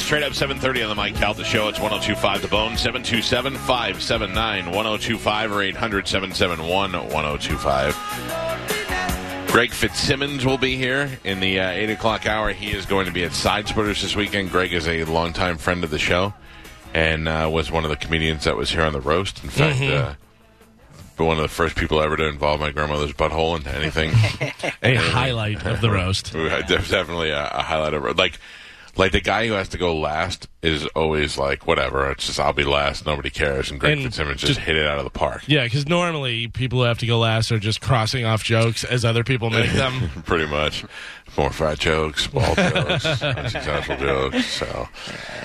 is straight up 7:30 on the Mike Calta show. It's 1025 The Bone 727-579-1025 or 800-771-1025. Greg Fitzsimmons will be here in the uh, 8 o'clock hour. He is going to be at Sidesplitters this weekend. Greg is a longtime friend of the show and uh, was one of the comedians that was here on the roast. In fact, uh, one of the first people ever to involve my grandmother's butthole into anything. a highlight of the roast. Definitely a, a highlight of. Like, like the guy who has to go last is always like, whatever. It's just I'll be last. Nobody cares. And Greg And Fitzsimmons just, just- hit it out of the park. Yeah, because normally people who have to go last are just crossing off jokes as other people make them. Pretty much, more fat jokes, bald jokes, unsuccessful jokes. So,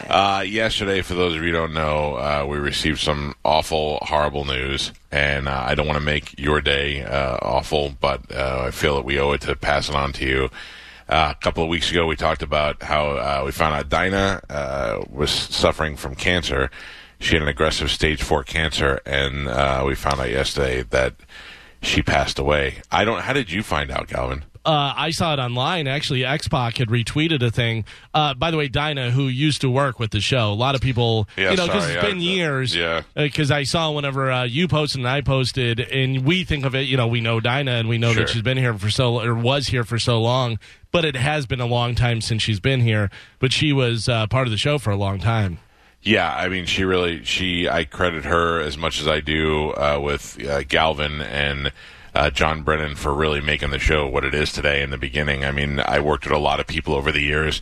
uh, yesterday, for those of you who don't know, uh, we received some awful, horrible news, and uh, I don't want to make your day uh, awful, but uh, I feel that we owe it to pass it on to you. Uh, a couple of weeks ago, we talked about how uh, we found out Dinah uh, was suffering from cancer. She had an aggressive stage four cancer, and uh, we found out yesterday that she passed away. I don't. How did you find out, Galvin? Uh, I saw it online. Actually, X Pac had retweeted a thing. Uh, by the way, Dinah, who used to work with the show, a lot of people, Yeah, you know, because it's been I- years. yeah. Because I saw whenever uh, you posted and I posted, and we think of it, you know, we know Dinah and we know Sure. that she's been here for so or was here for so long, but it has been a long time since she's been here. But she was uh, part of the show for a long time. Yeah, I mean, she really she. I credit her as much as I do uh, with uh, Galvin and uh, John Brennan for really making the show what it is today. In the beginning, I mean, I worked with a lot of people over the years,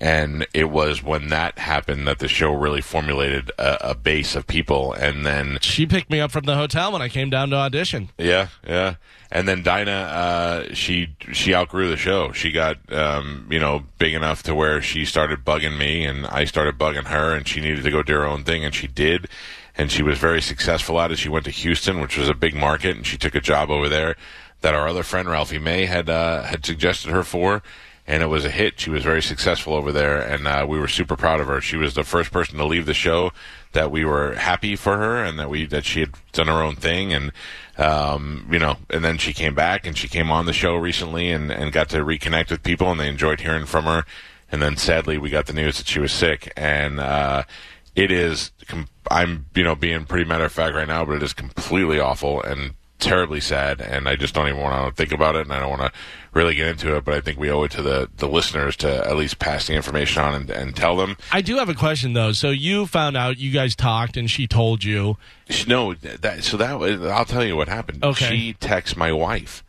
and it was when that happened that the show really formulated a, a base of people, and then She picked me up from the hotel when I came down to audition. Yeah, yeah. And then Dinah, uh, she she outgrew the show. She got um, you know big enough to where she started bugging me, and I started bugging her, and she needed to go do her own thing, and she did. And she was very successful at it. She went to Houston, which was a big market, and she took a job over there that our other friend Ralphie May had uh, had suggested her for. And it was a hit. She was very successful over there, and uh, we were super proud of her. She was the first person to leave the show that we were happy for her, and that we that she had done her own thing, and um, you know, and then she came back and she came on the show recently and, and got to reconnect with people and they enjoyed hearing from her. And then sadly we got the news that she was sick and, uh, it is, com- I'm, you know, being pretty matter of fact right now, but it is completely awful and terribly sad. And I just don't even want to think about it and I don't want to really get into it, but I think we owe it to the, the listeners to at least pass the information on and, and tell them. I do have a question though. So you found out, you guys talked, and she told you. She- No, that, so that was, I'll tell you what happened. Okay. She texts my wife.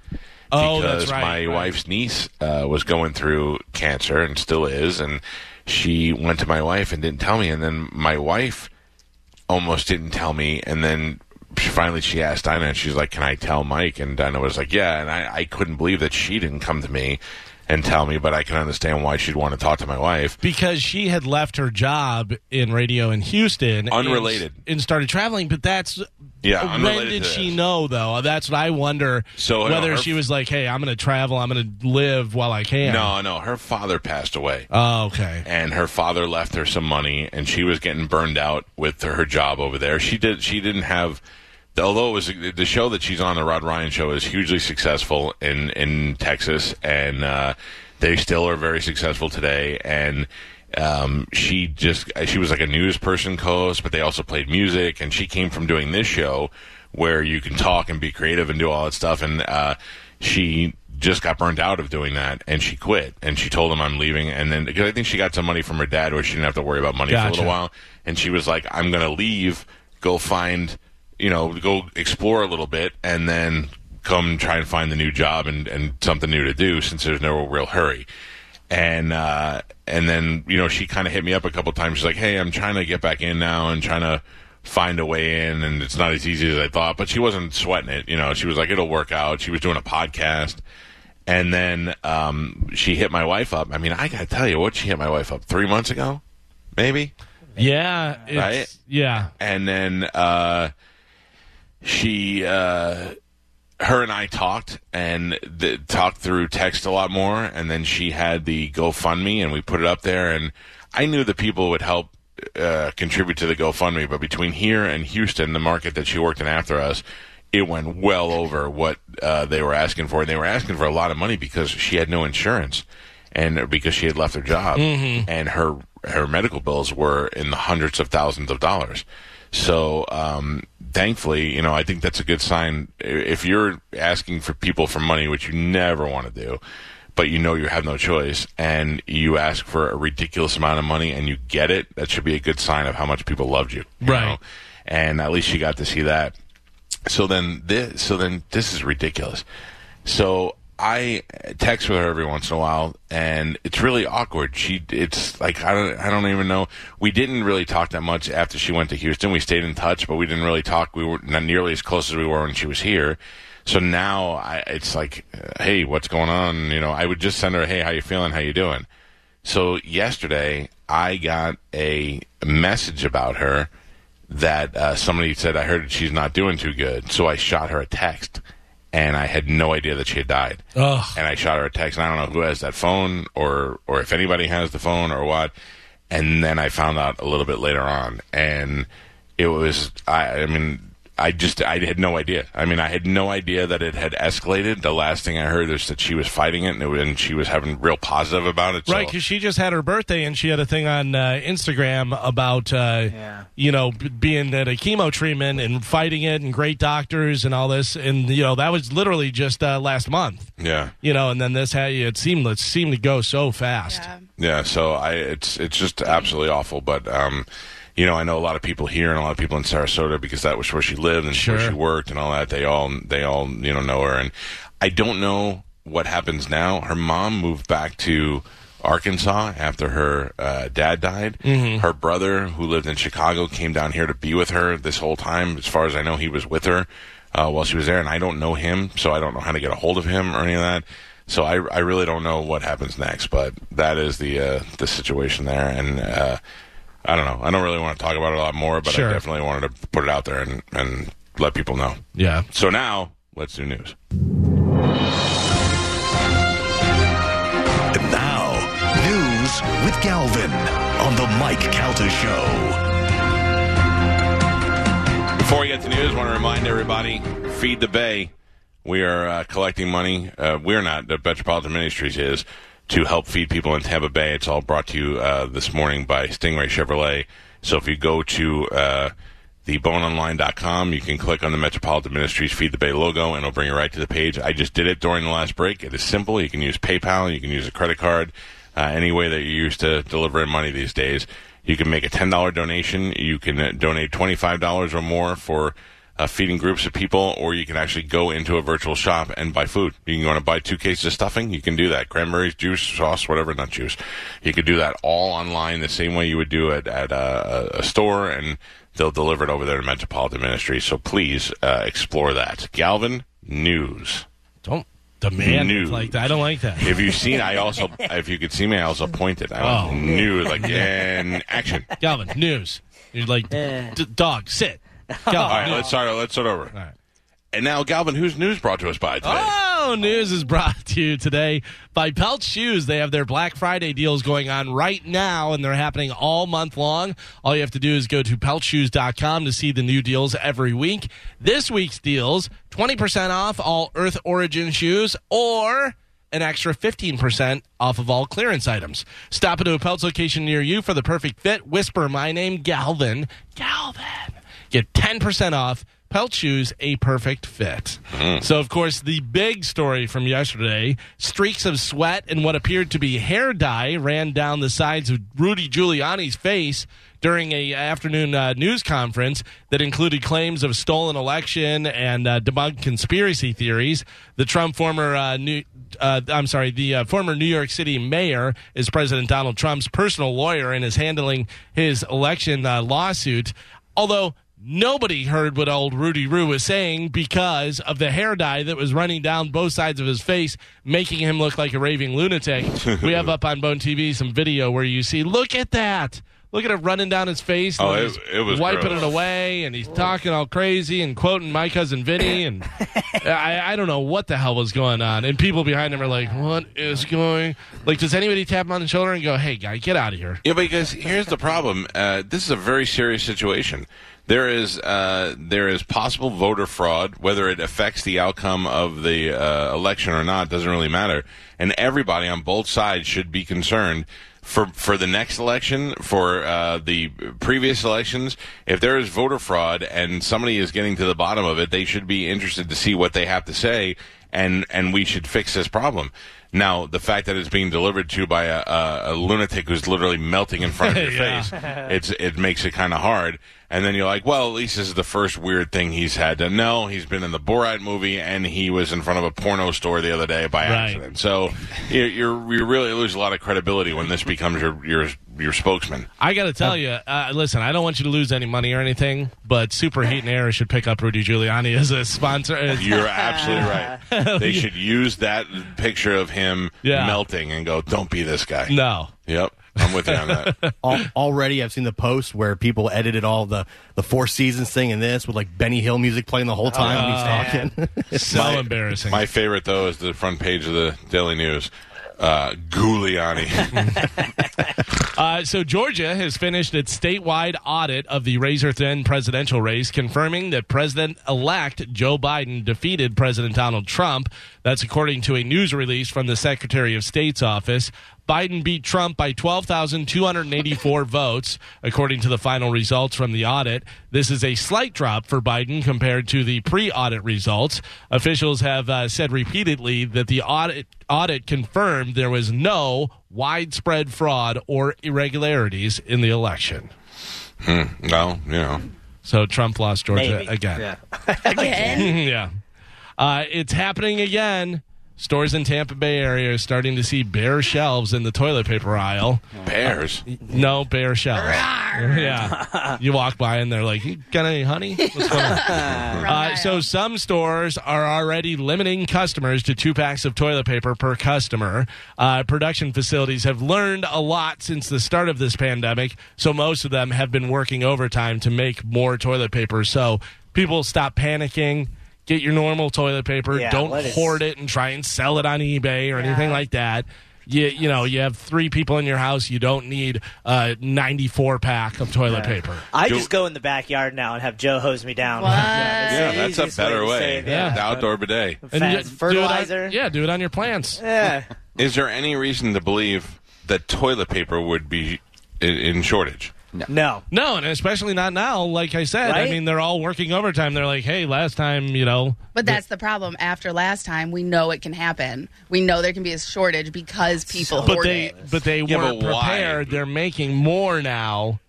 Oh, because that's right, my right. wife's niece uh, was going through cancer and still is, and she went to my wife and didn't tell me, and then my wife almost didn't tell me, and then she, finally she asked Dinah, and she's like, "Can I tell Mike?" And Dinah was like, "Yeah," and I, I couldn't believe that she didn't come to me and tell me, but I can understand why she'd want to talk to my wife. because she had left her job in radio in Houston, and- Unrelated. and, started traveling. But that's Yeah, When did she this. know though? That's what I wonder. So, whether her- she was like, "Hey, I'm going to travel. I'm going to live while I can." No, no, her father passed away. Oh, okay. and her father left her some money and she was getting burned out with her job over there she did she didn't have although it was the show that she's on the rod ryan show is hugely successful in in texas and uh they still are very successful today and um, she just she was like a news person co-host but they also played music and she came from doing this show where you can talk and be creative and do all that stuff and uh, she just got burnt out of doing that and she quit and she told him I'm leaving and then because I think she got some money from her dad where she didn't have to worry about money for a little while and she was like I'm gonna leave go find you know go explore a little bit and then come try and find the new job and, and something new to do since there's no real hurry and uh, and then you know she kind of hit me up a couple times. She's like, "Hey, I'm trying to get back in now and trying to find a way in, and it's not as easy as I thought." But she wasn't sweating it. You know, she was like, "It'll work out." She was doing a podcast, and then um, she hit my wife up. I mean, I gotta tell you, what she hit my wife up three months ago, maybe. Yeah, Right? Yeah, and then uh, she, uh, her and I talked and th- talked through text a lot more, and then she had the GoFundMe, and we put it up there, and I knew the people would help uh, contribute to the GoFundMe, but between here and Houston, the market that she worked in after us. It went well over what uh, they were asking for, and they were asking for a lot of money because she had no insurance, and because she had left her job, and her her medical bills were in the hundreds of thousands of dollars. So, um, thankfully, you know, I think that's a good sign. If you're asking for people for money, which you never want to do, but you know you have no choice, and you ask for a ridiculous amount of money and you get it, that should be a good sign of how much people loved you. you Right. know? And at least you got to see that. So then this, so then this is ridiculous. So I text with her every once in a while, and it's really awkward. She, it's like I don't, I don't even know. We didn't really talk that much after she went to Houston. We stayed in touch, but we didn't really talk. We were not nearly as close as we were when she was here. So now I, it's like, hey, what's going on? You know, I would just send her, hey, how you feeling? How you doing? So yesterday I got a message about her that uh, somebody said I heard she's not doing too good. So I shot her a text, and I had no idea that she had died. Ugh. And I shot her a text, and I don't know who has that phone or or if anybody has the phone or what. And then I found out a little bit later on, and it was I. I mean. I just I had no idea. I mean, I had no idea that it had escalated. The last thing I heard is that she was fighting it, and, it, and she was having real positive about it. So- right. Because she just had her birthday and she had a thing on uh, Instagram about uh, Yeah. you know b- being at a chemo treatment and fighting it and great doctors and all this and you know that was literally just uh, last month. yeah, You know, and then this had it seemed it seemed to go so fast. Yeah. Yeah, so I it's it's just absolutely awful. But um, you know, I know a lot of people here and a lot of people in Sarasota because that was where she lived and Sure. where she worked and all that. They all they all you know know her, and I don't know what happens now. Her mom moved back to Arkansas after her uh, dad died. Her brother, who lived in Chicago, came down here to be with her this whole time. As far as I know, he was with her uh, while she was there, and I don't know him, so I don't know how to get a hold of him or any of that. So I, I really don't know what happens next, but that is the uh, the situation there, and uh, I don't know. I don't really want to talk about it a lot more, but Sure. I definitely wanted to put it out there and, and let people know. Yeah. So now let's do news. And now, news with Galvin on the Mike Calta Show. Before we get to news, I want to remind everybody: Feed the Bay. We are uh, collecting money. Uh, we're not. The Metropolitan Ministries is to help feed people in Tampa Bay. It's all brought to you uh, this morning by Stingray Chevrolet. So if you go to uh, theboneonline.com, you can click on the Metropolitan Ministries Feed the Bay logo, and it'll bring you right to the page. I just did it during the last break. It is simple. You can use PayPal. You can use a credit card. Uh, any way that you use to deliver in money these days. You can make a $10 donation. You can uh, donate $25 or more for uh, feeding groups of people, or you can actually go into a virtual shop and buy food. You can want to buy two cases of stuffing. You can do that. Cranberries, juice, sauce, whatever, not juice. You could do that all online the same way you would do it at a, a, a store, and they'll deliver it over there to Metropolitan Ministry. So please uh, explore that. Galvin News. Don't demand News. it like that. I don't like that. If you've seen, I also, if you could see me, I also pointed. I Oh. went news, like, and action. Galvin, news. You're like Eh. d- dog, sit. Galvin, All right, let's start. Let's start over. All right. And now, Galvin, whose news brought to us by today? Oh, news is brought to you today by Pelt Shoes. They have their Black Friday deals going on right now, and they're happening all month long. All you have to do is go to peltshoes.com to see the new deals every week. This week's deals 20% off all Earth Origin shoes or an extra 15% off of all clearance items. Stop into a Pelts location near you for the perfect fit. Whisper my name, Galvin. Galvin. Get 10% off Pelt Shoes, a perfect fit. So, of course, the big story from yesterday streaks of sweat and what appeared to be hair dye ran down the sides of Rudy Giuliani's face during a afternoon uh, news conference that included claims of stolen election and uh, debunked conspiracy theories. The Trump former uh, new. Uh, I'm sorry, the uh, former New York City mayor is President Donald Trump's personal lawyer and is handling his election uh, lawsuit. Although nobody heard what old Rudy Roo was saying because of the hair dye that was running down both sides of his face, making him look like a raving lunatic. we have up on Bone TV some video where you see, look at that. Look at it running down his face. Oh, it- it was wiping gross. it away, and he's talking all crazy and quoting my cousin Vinny, and I, I don't know what the hell was going on. And people behind him are like, "What is going?" Like, does anybody tap him on the shoulder and go, "Hey, guy, get out of here"? Yeah, because here's the problem. Uh, this is a very serious situation. There is uh, there is possible voter fraud. Whether it affects the outcome of the uh, election or not doesn't really matter. And everybody on both sides should be concerned for for the next election, for uh, the previous elections. If there is voter fraud and somebody is getting to the bottom of it, they should be interested to see what they have to say, and and we should fix this problem. Now, the fact that it's being delivered to you by a, a, a lunatic who's literally melting in front of your Yeah. face, it's it makes it kind of hard. And then you're like, well, at least this is the first weird thing he's had to know. He's been in the Borat movie, and he was in front of a porno store the other day by Right. accident. So you're, you're you really lose a lot of credibility when this becomes your your your spokesman. I got to tell you, uh, listen, I don't want you to lose any money or anything, but Superheat and Air should pick up Rudy Giuliani as a sponsor. You're absolutely right. They should use that picture of him Yeah. melting and go, "Don't be this guy." no. Yep, I'm with you on that. Al- already I've seen the post where people edited all the the Four Seasons thing and this with like Benny Hill music playing the whole time when he's talking. So My- embarrassing. My favorite though is the front page of the Daily News. Uh, Giuliani. Uh, so Georgia has finished its statewide audit of the razor thin presidential race, confirming that President-elect Joe Biden defeated President Donald Trump. That's according to a news release from the Secretary of State's office. Biden beat Trump by 12,284 votes, according to the final results from the audit. This is a slight drop for Biden compared to the pre audit results. Officials have uh, said repeatedly that the audit, audit confirmed there was no widespread fraud or irregularities in the election. well, you know. So Trump lost Georgia Maybe. again. Yeah. Again? yeah. Uh, it's happening again. Stores in Tampa Bay area are starting to see bare shelves in the toilet paper aisle. Bears. No bare shelves. yeah. You walk by and they're like, "You got any honey? What's going on?" uh, so some stores are already limiting customers to two packs of toilet paper per customer. Uh, production facilities have learned a lot since the start of this pandemic, so most of them have been working overtime to make more toilet paper. So people stop panicking. Get your normal toilet paper. Yeah, Don't let hoard it and try and sell it on eBay or anything like that. You you know you have three people in your house. You don't need a 94 pack of toilet paper. I just go in the backyard now and have Joe hose me down. What? Yeah, the that's a better to way. save, Yeah. The outdoor bidet. And Fat you- do on- fertilizer. yeah, do it on your plants. Yeah. Is there any reason to believe that toilet paper would be in, in shortage? No. No, and especially not now. Like I said, I mean they're all working overtime. They're like, hey, last time you know, But that's the problem. After last time, we know it can happen. We know there can be a shortage because people but they it. but they Yeah, weren't but why? prepared. They're making more now.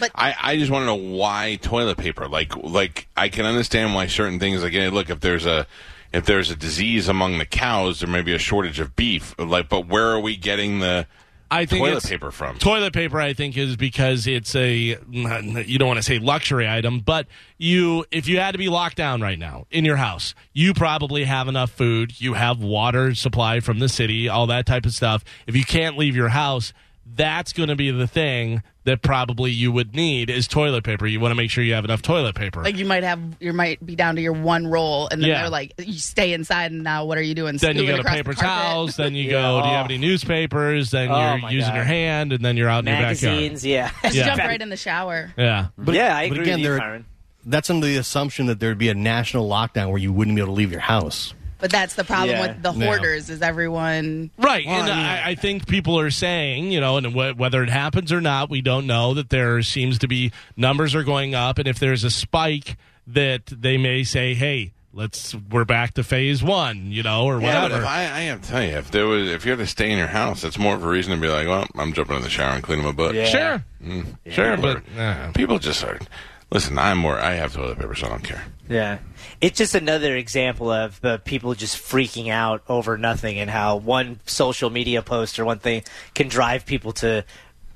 But I, I just want to know why toilet paper. Like like I can understand why certain things like hey, look if there's a if there's a disease among the cows there may be a shortage of beef. Like but where are we getting the I think toilet paper from? Toilet paper, I think, is because it's a you don't want to say luxury item, but you if you had to be locked down right now in your house, you probably have enough food, you have water supply from the city, all that type of stuff. If you can't leave your house, that's going to be the thing that probably you would need is toilet paper. You want to make sure you have enough toilet paper. like you might have, you might be down to your one roll, and then Yeah. they're like, you stay inside, and now what are you doing? then you Scooting go to paper the towels. Then you Yeah. go. Do you have any newspapers? Then Oh, you're using God. your hand, and then you're out in your backyard. Magazines, yeah. Just Yeah. jump right in the shower. Yeah. But, yeah, I but again, with you, there- that's under the assumption that there'd be a national lockdown where you wouldn't be able to leave your house. But that's the problem Yeah. with the No. hoarders is everyone. Right, Well, and I I, I think people are saying, you know, and wh- whether it happens or not, we don't know that there seems to be numbers are going up, and if there's a spike, that they may say, hey, let's we're back to phase one, you know, or Yeah, but whatever. if I, I have to tell you, if there was, if you had to stay in your house, that's more of a reason to be like, well, I'm jumping in the shower and cleaning my butt. Yeah. Sure, sure, but uh, People just are. Listen, I'm more. I have toilet paper, so I don't care. Yeah. It's just another example of the people just freaking out over nothing and how one social media post or one thing can drive people to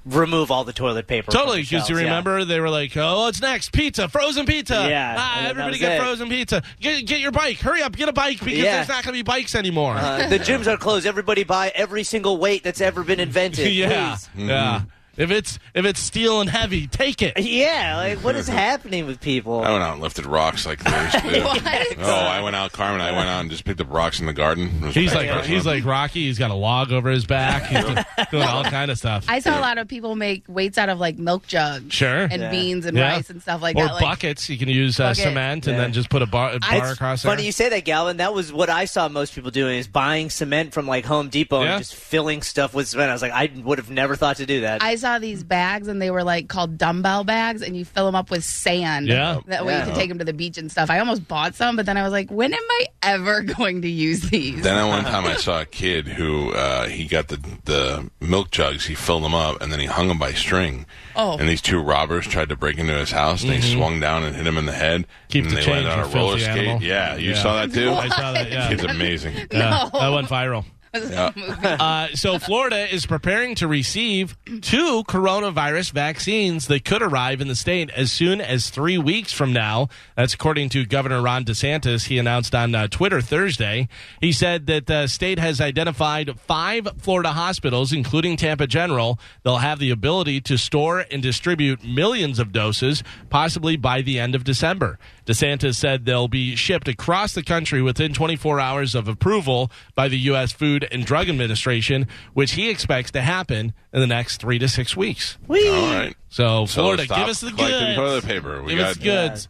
remove all the toilet paper. Totally, because you shelves, yeah. remember they were like, "Oh, what's next? Pizza, frozen pizza." Yeah, ah, everybody get it. frozen pizza. Get, get your bike. Hurry up, get a bike because Yeah. there's not going to be bikes anymore. Uh, the gyms are closed. Everybody buy every single weight that's ever been invented. yeah, please. yeah. If it's if it's steel and heavy, take it. Yeah, like what is happening with people? I went out and lifted rocks like Thursday. Oh, I went out, Carmen. I went out and just picked up rocks in the garden. He's like awesome. he's like Rocky. He's got a log over his back. He's doing, doing all kind of stuff. I saw a lot of people make weights out of like milk jugs Sure. and Yeah. beans and Yeah. rice and stuff like or that. Like, buckets. You can use uh, Bucket. cement and then just put a bar, a bar It's across there. funny you say that, Galvin. That was what I saw most people doing: is buying cement from like Home Depot Yeah. and just filling stuff with cement. I was like, I would have never thought to do that. I saw these bags and they were like called dumbbell bags, and you fill them up with sand. Yeah. That way Yeah. you can take them to the beach and stuff. I almost bought some, but then I was like, when am I ever going to use these? Then at one time I saw a kid who uh, he got the the milk jugs, he filled them up, and then he hung them by string. Oh. And these two robbers tried to break into his house, and they swung down and hit him in the head. Mm-hmm. Keep and the they change, landed on a roller skate. animal. Yeah, you Yeah. saw that too. I saw that. Yeah. Kid's amazing. Yeah, No. that went viral. Yeah. Uh, so Florida is preparing to receive two coronavirus vaccines that could arrive in the state as soon as three weeks from now. That's according to Governor Ron DeSantis. He announced on uh, Twitter Thursday. He said that the state has identified five Florida hospitals, including Tampa General. They'll have the ability to store and distribute millions of doses, possibly by the end of December. DeSantis said they'll be shipped across the country within 24 hours of approval by the U.S. Food and Drug Administration, which he expects to happen in the next three to six weeks. All right. So, So Florida, stop give us the collecting goods. toilet paper. We give got us the goods.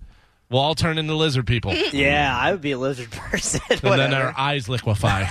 We'll all turn into lizard people. yeah, I would be a lizard person. and then our eyes liquefy.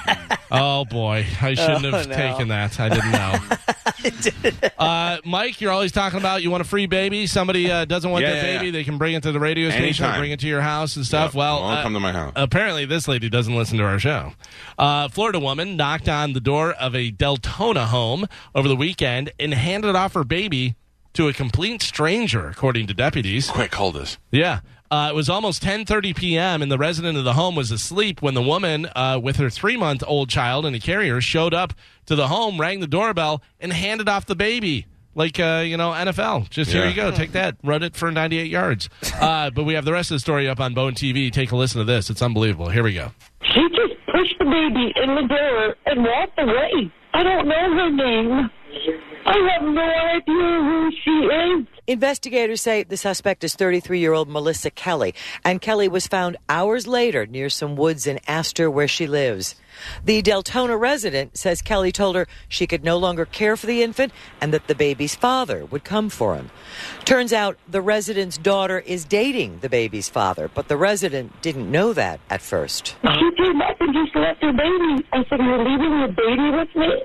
oh boy, I shouldn't have Oh, no. taken that. I didn't know. uh, Mike, you're always talking about you want a free baby. Somebody uh, doesn't want Yeah, their yeah, baby, yeah. they can bring it to the radio station or Anytime. bring it to your house and stuff. Yep. Well, Won't uh, come to my house. apparently this lady doesn't listen to our show. Uh, Florida woman knocked on the door of a Deltona home over the weekend and handed off her baby to a complete stranger, according to deputies. Quick, hold this. Yeah. Uh, it was almost 10:30 p.m. and the resident of the home was asleep when the woman uh, with her three-month-old child and a carrier showed up to the home, rang the doorbell, and handed off the baby. Like uh, you know, NFL. Just here you go, take that, run it for 98 yards. Uh, but we have the rest of the story up on Bone TV. Take a listen to this; it's unbelievable. Here we go. She just pushed the baby in the door and walked away. I don't know her name. I have no idea who she is. Investigators say the suspect is 33 year old Melissa Kelly, and Kelly was found hours later near some woods in Astor where she lives. The Deltona resident says Kelly told her she could no longer care for the infant and that the baby's father would come for him. Turns out the resident's daughter is dating the baby's father, but the resident didn't know that at first. She came up and just left her baby. I said, You're leaving your baby with me?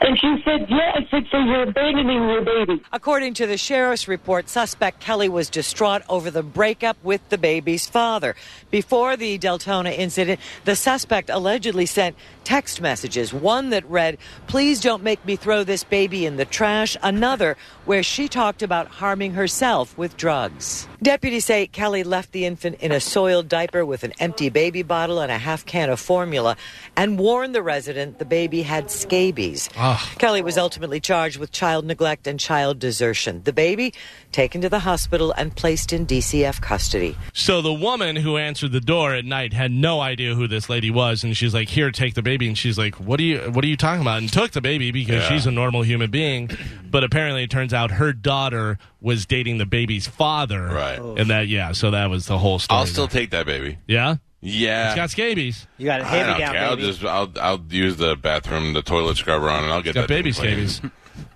And she said, Yeah. I said, So you're abandoning your baby. According to the sheriff's report, suspect Kelly was distraught over the breakup with the baby's father. Before the Deltona incident, the suspect allegedly sent text messages. One that read, Please don't make me throw this baby in the trash. Another where she talked about harming herself with drugs. Deputies say Kelly left the infant in a soiled diaper with an empty baby bottle and a half can of formula and warned the resident the baby had scabies. Ah. Kelly was ultimately charged with child neglect and child desertion. The baby taken to the hospital and placed in DCF custody. So the woman who answered the door at night had no idea who this lady was, and she's like, "Here, take the baby." And she's like, "What are you? What are you talking about?" And took the baby because Yeah. she's a normal human being, but apparently it turns out her daughter was dating the baby's father, Right. And that, yeah, so that was the whole story. I'll still take that baby. yeah. Yeah. It's got scabies. you got a I hand don't down, care. I'll just I'll I'll use the bathroom, the toilet scrubber on, and I'll get It's got that baby thing clean. scabies.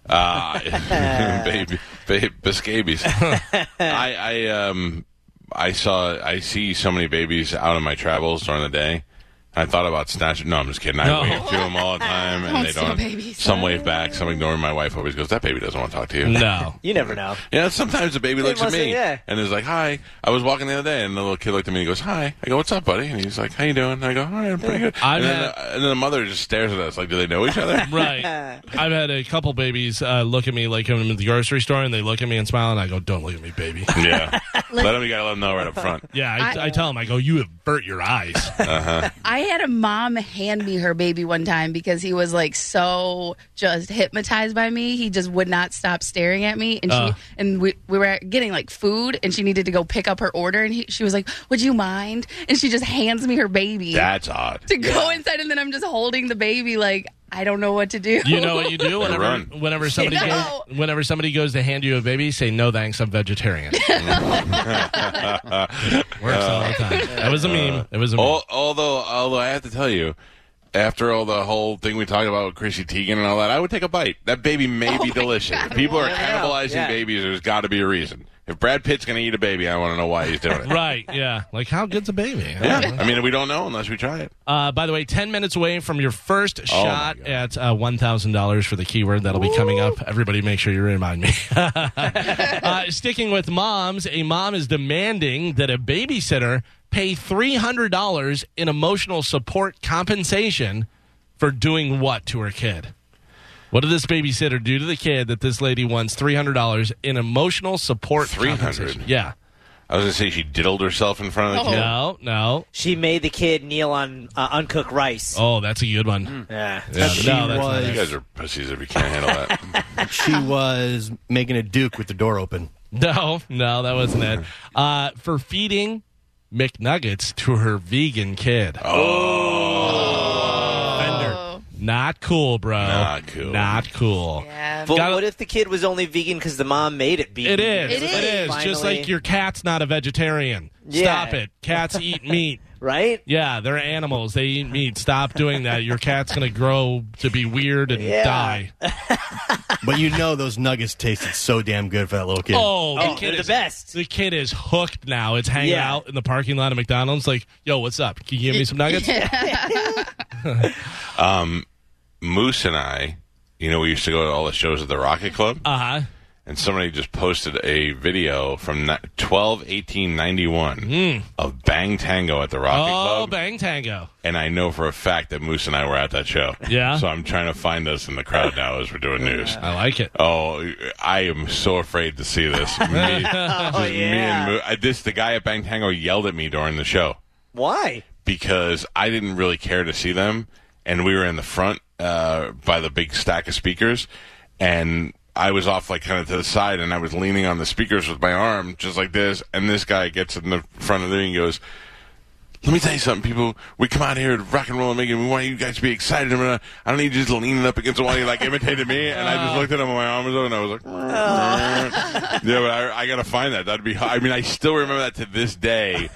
Uh, baby, baby, scabies. I, I, um, I saw, I see so many babies out on my travels during the day. I thought about snatching. No, I'm just kidding. I No. wave to them all the time, and Don't they don't. babies. Some wave back, some ignore. me. My wife always goes, "That baby doesn't want to talk to you." No. You never know. Yeah, sometimes the baby looks at must- me yeah. and is like, "Hi." I was walking the other day, and the little kid looked at me and he goes, "Hi." I go, "What's up, buddy?" And he's like, "How you doing?" And I go, "All right, I'm pretty good." I've and, then, had- the- and then the mother just stares at us like, "Do they know each other?" Right. I've had a couple babies uh, look at me like I'm in the grocery store, and they look at me and smile, and I go, "Don't look at me, baby." yeah. let them. You gotta let them know right up front. Yeah, I, I- I tell them, I go, "You avert your eyes." I had a mom hand me her baby one time because he was like so just hypnotized by me. He just would not stop staring at me, and she Uh. and we we were getting like food, and she needed to go pick up her order, and he, she was like, "Would you mind?" And she just hands me her baby That's odd. to go inside, and then I'm just holding the baby like I don't know what to do. You know what you do whenever run. whenever somebody No. goes, whenever somebody goes to hand you a baby, say no thanks, I'm vegetarian. Works all the time. That was a uh, meme. It was a meme. Al- although, although I have to tell you, after all the whole thing we talked about with Chrissy Teigen and all that, I would take a bite. That baby may oh be delicious. If people are cannibalizing Yeah. babies, there's got to be a reason. If Brad Pitt's going to eat a baby, I want to know why he's doing it. Right, yeah. Like, how good's a baby? Yeah, I mean, we don't know unless we try it. Uh, by the way, 10 minutes away from your first Oh, shot God. at uh, $1,000 for the keyword. That'll be coming up. Everybody make sure you remind me. uh, sticking with moms, a mom is demanding that a babysitter pay $300 in emotional support compensation for doing what to her kid? What did this babysitter do to the kid that this lady wants $300 in emotional support 300? compensation? Yeah. I was going to say she diddled herself in front of the kid. No, no. She made the kid kneel on uh, uncooked rice. Oh, that's a good one. Yeah. Yeah, She no, that's not was- You guys are pussies if you can't handle that. She was making a duke with the door open. No, no, that wasn't it. Uh, for feeding McNuggets to her vegan kid. Oh. Not cool, bro. Not cool. Not cool. Yeah. But Gotta- what if the kid was only vegan because the mom made it vegan? It is. It It is. is. Just Finally. like your cat's not a vegetarian. Yeah. Stop it. Cats eat meat. right? Yeah, they're animals. They eat meat. Stop doing that. Your cat's going to grow to be weird and Yeah. die. But you know those nuggets tasted so damn good for that little kid. Oh, Oh, the kid they're the is best. The kid is hooked now. It's hanging Yeah. out in the parking lot of McDonald's. Like, yo, what's up? Can you give me some nuggets? Um, Moose and I, you know, we used to go to all the shows at the Rocket Club. Uh huh. and somebody just posted a video from ni- 12 18 91 of Bang Tango at the Rocket. Oh, Club. bang tango. and I know for a fact that Moose and I were at that show. Yeah? So I'm trying to find us in the crowd now as we're doing news. I like it. Oh, I am so afraid to see this. Me, just me yeah. and Mo- I, this the guy at Bang Tango yelled at me during the show Why? because I didn't really care to see them, and we were in the front uh, by the big stack of speakers, and I was off like kind of to the side, and I was leaning on the speakers with my arm just like this, and this guy gets in the front of me and goes. Let me tell you something, people. We come out here to rock and roll and make it. We want you guys to be excited. I don't need you just leaning up against the wall. You like imitated me, and I just looked at him with my arm was up, and I was like, "Yeah, but I, I gotta find that. That'd be. I mean, I still remember that to this day.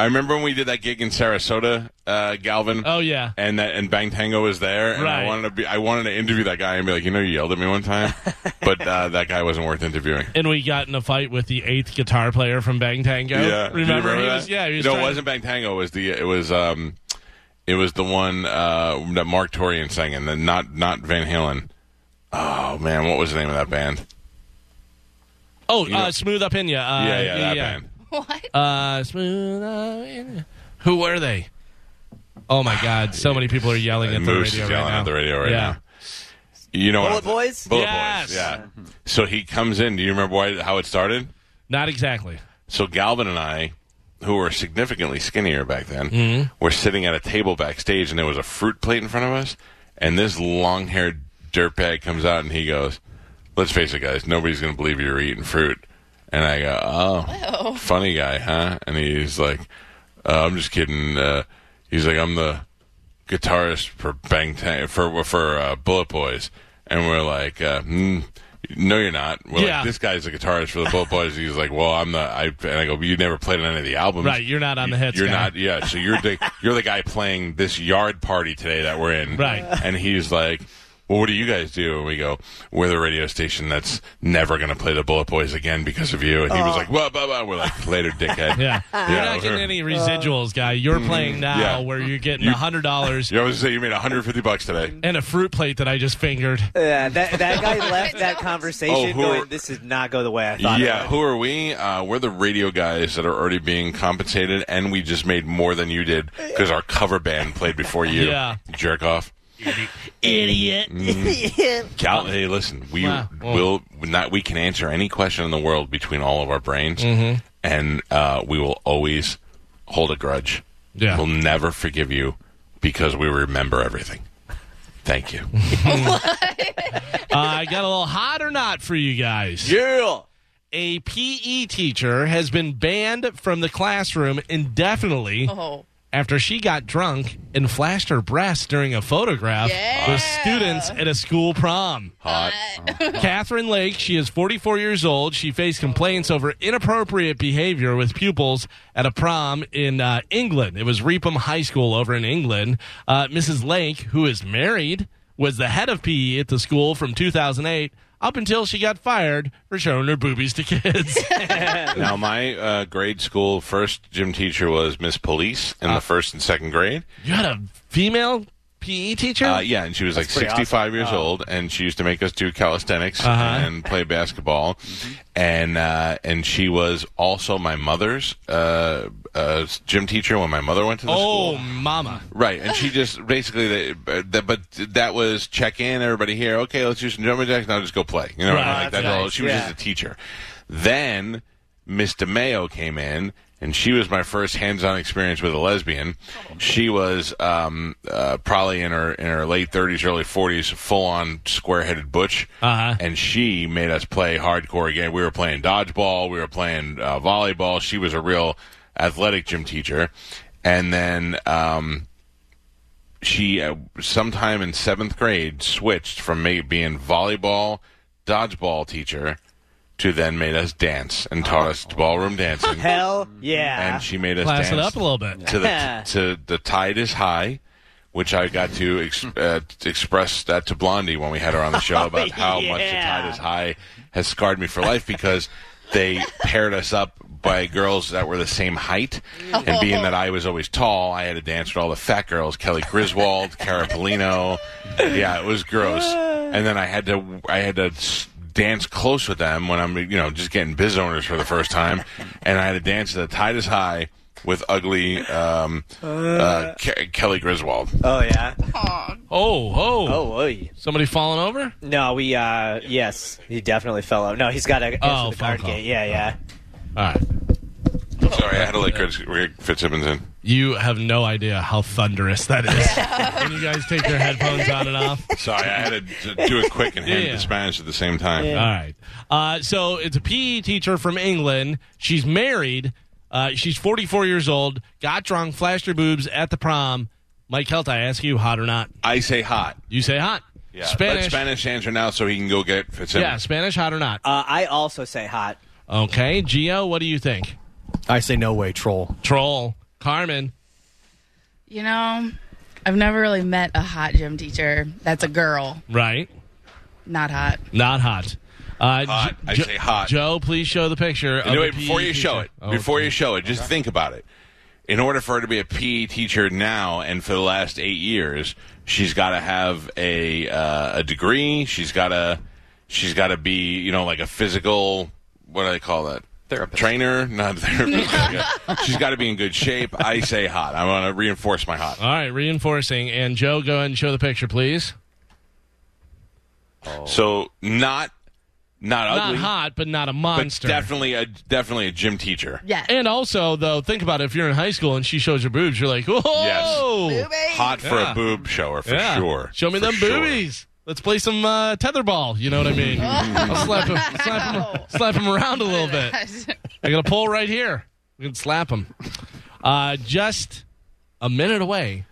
I remember when we did that gig in Sarasota, uh, Galvin. Oh, yeah. and that and Bang Tango was there, and I wanted to be. I wanted to interview that guy and be like, you know, you yelled at me one time, but uh, that guy wasn't worth interviewing. And we got in a fight with the eighth guitar player from Bang Tango. Yeah, Do you Remember? he that? was, yeah, he was no, it wasn't Bang Tango. It was the it was um, it was the one uh, that Marq Torien sang, and then not not Van Halen. Oh man, what was the name of that band? Oh, know- uh, Smooth Up in Ya. Uh, yeah, yeah, that band. What? Uh, Smooth Up in Ya. Who were they? Oh my God! So many people are yelling at the Moose radio is right yelling now. at the radio right yeah. now. You know Bullet what? Boys? Bullet Yes. Boys. Yeah. So he comes in. Do you remember why, how it started? Not exactly. So Galvin and I, who were significantly skinnier back then, Mm-hmm. were sitting at a table backstage, and there was a fruit plate in front of us. And this long-haired dirtbag comes out, and he goes, "Let's face it, guys. Nobody's going to believe you're eating fruit." And I go, "Oh, funny guy, huh?" And he's like, uh, "I'm just kidding." Uh, he's like, "I'm the guitarist for Bang Tang for for uh, Bullet Boys," and we're like, uh, mm, "No, you're not." We're Yeah. like, "This guy's the guitarist for the Bullet Boys." He's like, "Well, I'm the," I, and I go, "You never played on any of the albums, Right, you're not on the hits You're guy." not, yeah. So you're the you're the guy playing this yard party today that we're in, Right. And he's like. Well, what do you guys do? And we go, we're the radio station that's never going to play the Bullet Boys again because of you. And he was like, blah, blah, blah. We're like, later, dickhead. Yeah. You're not getting we're- any residuals, guy. You're playing now yeah. where you're getting You- a $100 You always say you made 150 bucks today. and a fruit plate that I just fingered. Yeah, that that guy left that conversation Oh, who going, are- "This did not go the way I thought." Yeah, it would. who are we? Uh, we're the radio guys that are already being compensated, and we just made more than you did because our cover band played before you. Yeah. jerk off. Idiot. Cal, hey, listen, we Wow. will not. We can answer any question in the world between all of our brains, Mm-hmm. and uh, we will always hold a grudge. Yeah. we'll never forgive you because we remember everything. Thank you. Uh, I got a little hot or not for you guys. Yeah. A PE teacher has been banned from the classroom indefinitely Oh. After she got drunk and flashed her breasts during a photograph Yeah. with students at a school prom. Hot. Catherine Lake, she is 44 years old. She faced complaints over inappropriate behavior with pupils at a prom in uh, England. It was Reepham High School over in England. Uh, Mrs. Lake, who is married, was the head of PE at the school from 2008 up until she got fired for showing her boobies to kids. now, my uh, grade school first gym teacher was Miss Police in Uh. the first and second grade. you had a female PE teacher? Uh, yeah, and she was like pretty 65 years old, and she used to make us do calisthenics Uh-huh. and play basketball. And uh, and she was also my mother's uh, uh, gym teacher when my mother went to the school. oh, school. mama. Right, and she just basically, the, the, but that was check in, everybody here. Okay, let's do some jumping jacks. Now just go play. You know, what I mean? Right, like that's that's all. nice, She was yeah. just a teacher. Then Miss DeMayo came in, and she was my first hands-on experience with a lesbian. She was um, uh, probably in her in her late thirties, early forties, full-on square-headed butch, Uh-huh. and she made us play hardcore again. We were playing dodgeball, we were playing uh, volleyball. She was a real athletic gym teacher, and then. Um, she uh, sometime in seventh grade switched from me being volleyball dodgeball teacher to then made us dance and taught us ballroom dancing Hell yeah. and she made us Class it dance up a little bit. to the to the tide is high which I got to ex- uh, to express that to Blondie when we had her on the show about how much the tide is high has scarred me for life because they paired us up by girls that were the same height, and being that I was always tall, I had to dance with all the fat girls: Kelly Griswold, Cara Polino. Yeah, it was gross. And then I had to I had to dance close with them when I'm you know just getting biz owners for the first time, and I had to dance to the tide is high with ugly um, uh, Ke- Kelly Griswold. oh yeah. Oh, oh. Oh, oy. Somebody falling over? No, we. uh Yes, he definitely fell over. No, he's got a Oh, the phone card call. gate. Yeah, yeah. All right. I'm Sorry, I had to let Chris Rick Fitzsimmons in. You have no idea how thunderous that is. when you guys take your headphones on and off. Sorry, I had to d- do it quick and hand Yeah. the Spanish at the same time. All right. Uh, so it's a PE teacher from England. She's married. Uh, she's 44 years old. Got drunk, flashed her boobs at the prom. Mike Helt, I ask you, hot or not? I say hot. You say hot. Yeah, Spanish. Let Spanish answer now so he can go get Fitzsimmons. Yeah, Spanish, hot or not? Uh, I also say hot. Okay, Gio, what do you think? I say no way, troll. Troll, Carmen. You know, I've never really met a hot gym teacher that's a girl. Right, Not hot. not hot. Uh, Hot. I say hot. Joe, please show the picture. of Anyway, the before PE you show it, Oh, before okay. you show it, just think about it. In order for her to be a PE teacher now and for the last eight years, she's got to have a uh, a degree. She's got to she's got to be you know like a physical what do they call that Therapist. trainer, not a therapist. She's got to be in good shape. I say hot. I want to reinforce my hot. All right, reinforcing. And Joe, go ahead and show the picture, please. Oh. So not not ugly, Not hot, but not a but monster. definitely a definitely a gym teacher. Yes. And also, though, think about it. If you're in high school and she shows your boobs, you're like, whoa! Hot for Yeah. a boob shower for Yeah. sure. Show me For them sure. boobies. Let's play some uh, tetherball. You know what I mean? I'll slap him, slap him, slap him around a little bit. I got a pole right here. We can slap him. Uh, just a minute away.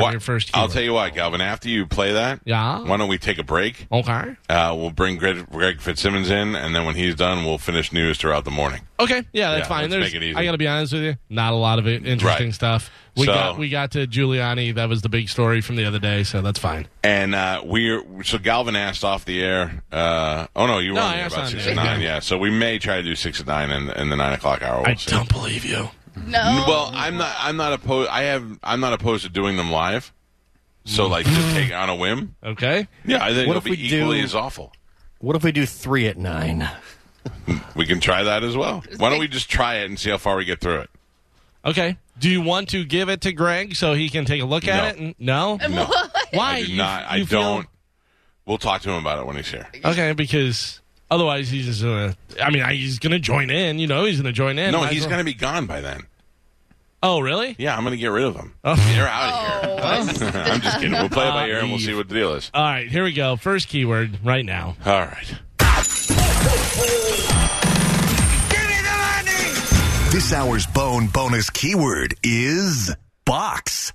What- your first I'll tell you what, Galvin. After you play that, Yeah. why don't we take a break? Okay. Uh, we'll bring Greg, Greg Fitzsimmons in, and then when he's done, we'll finish news throughout the morning. Okay. Yeah, that's Yeah, fine. let's There's, make it easy. I got to be honest with you, not a lot of it, interesting Right. stuff. We So- got we got to Giuliani. That was the big story from the other day, so that's fine. And uh, we're so Galvin asked off the air. Uh, oh no, you No, were I on about six and nine. Yeah, so we may try to do six and nine in, in the nine o'clock hour. We'll I see. don't believe you. No. Well, I'm not. I'm not opposed. I have. I'm not opposed to doing them live. So like just mm. take it on a whim. Okay. Yeah, I think What it'll if be we do- equally as awful. What if we do three at nine? We can try that as well. Why don't we just try it and see how far we get through it? Okay. Do you want to give it to Greg so he can take a look No. at it? And- No. No, Why? I do You- not. I you feel- don't. We'll talk to him about it when he's here. Okay, because otherwise he's just gonna. I mean, I- he's gonna join in. You know, he's gonna join in. No, Might as he's well- going to be gone by then. Oh, really? Yeah, I'm going to get rid of him. Oh. They're out of here. Oh. I'm just kidding. We'll play it by Uh, ear and we'll see what the deal is. All right, here we go. First keyword right now. All right. Give me the landing. This hour's bone bonus keyword is box.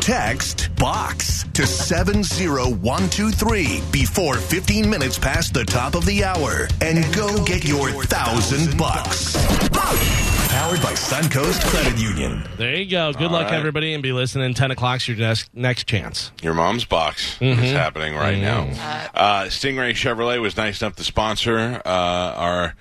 Text box to 70123 before 15 minutes past the top of the hour and go get your thousand bucks. Powered by Suncoast Credit Union. There you go. Good All luck, right. everybody, and be listening. Ten o'clock's your next next chance. Your mom's box Mm-hmm. is happening right now. Uh, Stingray Chevrolet was nice enough to sponsor uh, our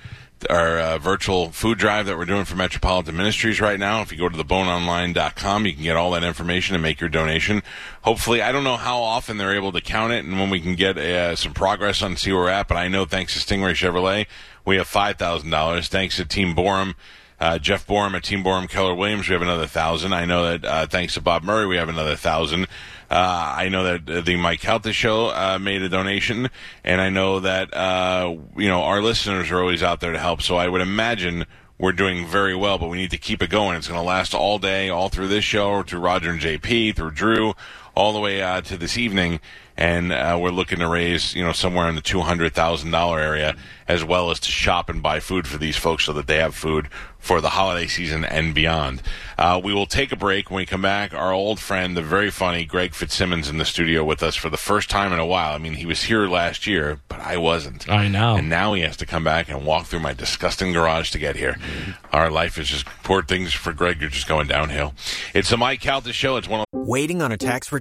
our uh, virtual food drive that we're doing for Metropolitan Ministries right now. If you go to theboneonline.com, you can get all that information and make your donation. Hopefully, I don't know how often they're able to count it and when we can get uh, some progress on see where we're at, but I know thanks to Stingray Chevrolet, we have $5,000. Thanks to Team Borum. Uh, Jeff Borum at Team Borum Keller Williams, we have another thousand. I know that uh, thanks to Bob Murray, we have another thousand. Uh, I know that the Mike Calta show uh, made a donation, and I know that uh, you know our listeners are always out there to help. So I would imagine we're doing very well, but we need to keep it going. It's going to last all day, all through this show, through Roger and JP, through Drew, all the way uh, to this evening. And uh, we're looking to raise, you know, somewhere in the two hundred thousand dollar area, as well as to shop and buy food for these folks, so that they have food for the holiday season and beyond. Uh, we will take a break. When we come back, our old friend, the very funny Greg Fitzsimmons, in the studio with us for the first time in a while. I mean, he was here last year, but I wasn't. I know. And now he has to come back and walk through my disgusting garage to get here. Our life is just poor things for Greg You're just going downhill. It's the Mike Calta show. It's one of Waiting on a tax return?